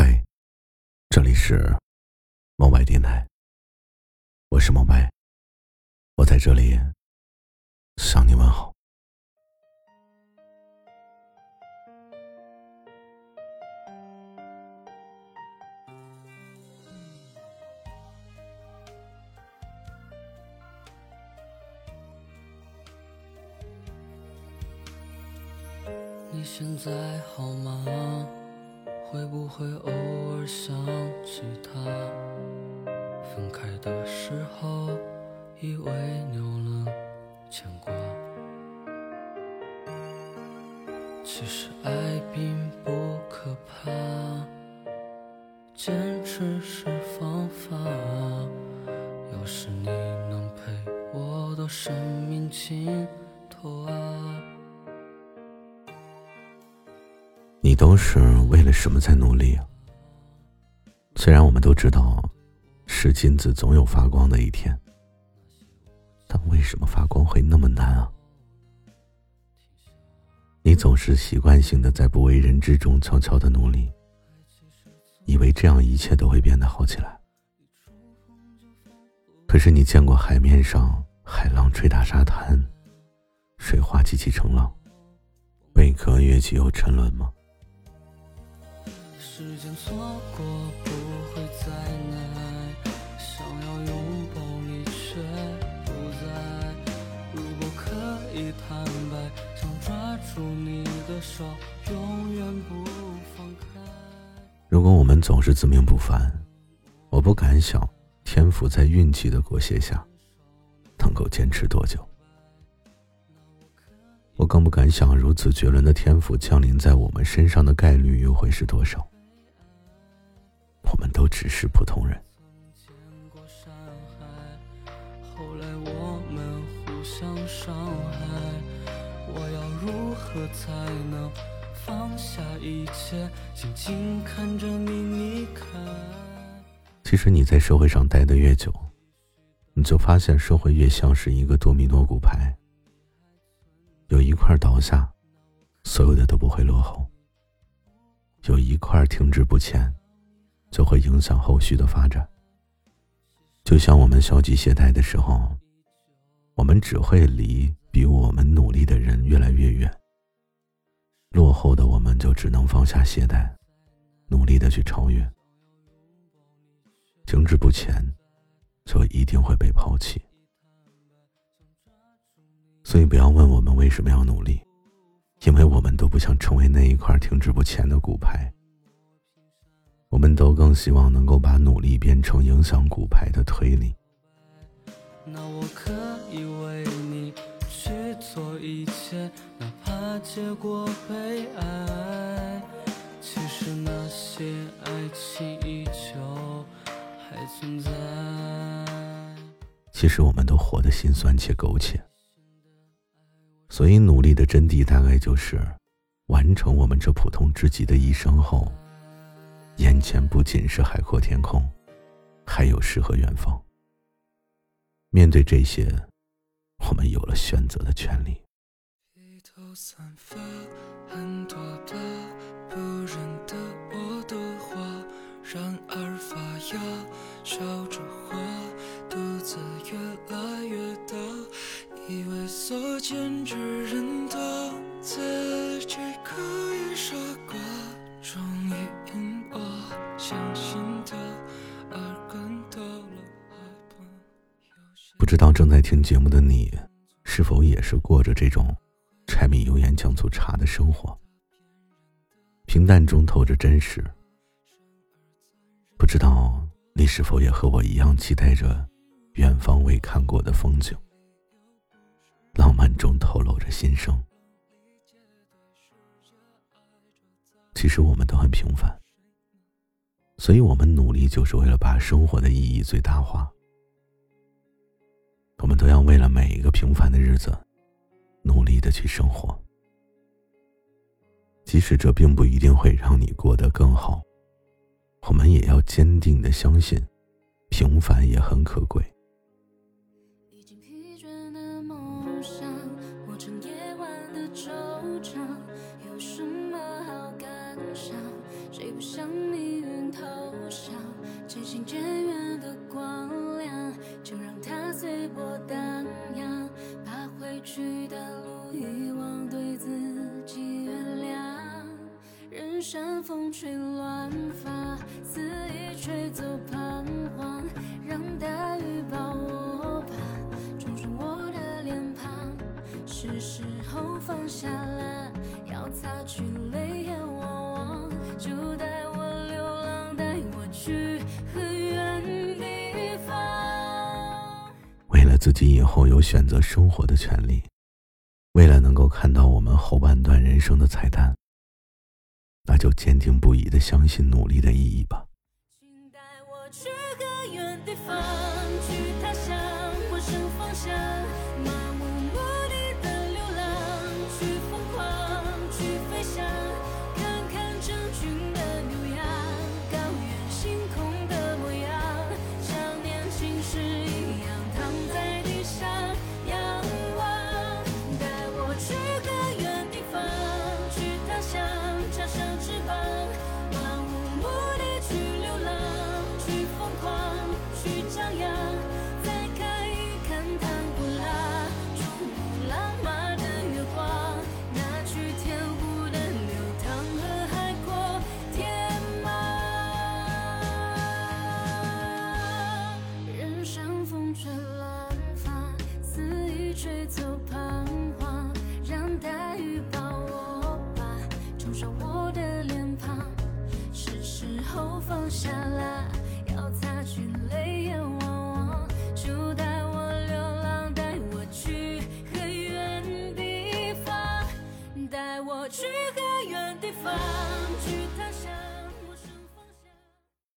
嗨，这里是梦白电台，我是梦白，我在这里向你问好。你现在好吗？会不会偶尔想起他？分开的时候，以为有了牵挂，其实爱并不可怕，坚持是方法。要是你能陪我到生命尽头啊！你都是为了什么在努力啊？虽然我们都知道，是金子总有发光的一天，但为什么发光会那么难啊？你总是习惯性的在不为人知中悄悄的努力，以为这样一切都会变得好起来。可是你见过海面上海浪吹打沙滩，水花激起成浪，贝壳跃起又沉沦吗？时间错过不会再来，想要拥抱你却不在。如果可以坦白，想抓住你的手，永远不放开。如果我们总是自命不凡，我不敢想天赋在运气的裹挟下能够坚持多久。我更不敢想如此绝伦的天赋降临在我们身上的概率又会是多少。我们都只是普通人。何才能放下一切，静静看着你离开？其实你在社会上待的越久，你就发现社会越像是一个多米诺骨牌，有一块倒下，所有的都不会落后；有一块停滞不前。就会影响后续的发展。就像我们消极懈怠的时候，我们只会离比我们努力的人越来越远。落后的我们就只能放下懈怠，努力的去超越。停滞不前，就一定会被抛弃。所以不要问我们为什么要努力，因为我们都不想成为那一块停滞不前的骨牌。我们都更希望能够把努力变成影响骨牌的推力。那我可以为你去做一切，哪怕结果悲哀。其实那些爱情依旧还存在。其实我们都活得心酸且苟且，所以努力的真谛大概就是，完成我们这普通至极的一生后。眼前不仅是海阔天空，还有诗和远方。面对这些，我们有了选择的权利。披头散发，很多的不认得我的话，然而发芽，笑着不知道正在听节目的你，是否也是过着这种柴米油盐酱醋茶的生活？平淡中透着真实。不知道你是否也和我一样期待着远方未看过的风景？浪漫中透露着心声。其实我们都很平凡。所以我们努力，就是为了把生活的意义最大化。我们都要为了每一个平凡的日子，努力的去生活，即使这并不一定会让你过得更好，我们也要坚定的相信，平凡也很可贵。渐行渐远的光。随波荡漾把回去的路遗忘对自己原谅。任山风吹乱发肆意吹走自己以后有选择生活的权利为了能够看到我们后半段人生的彩蛋那就坚定不移的相信努力的意义吧。请带我去很远地方去他乡陌生方向留下来。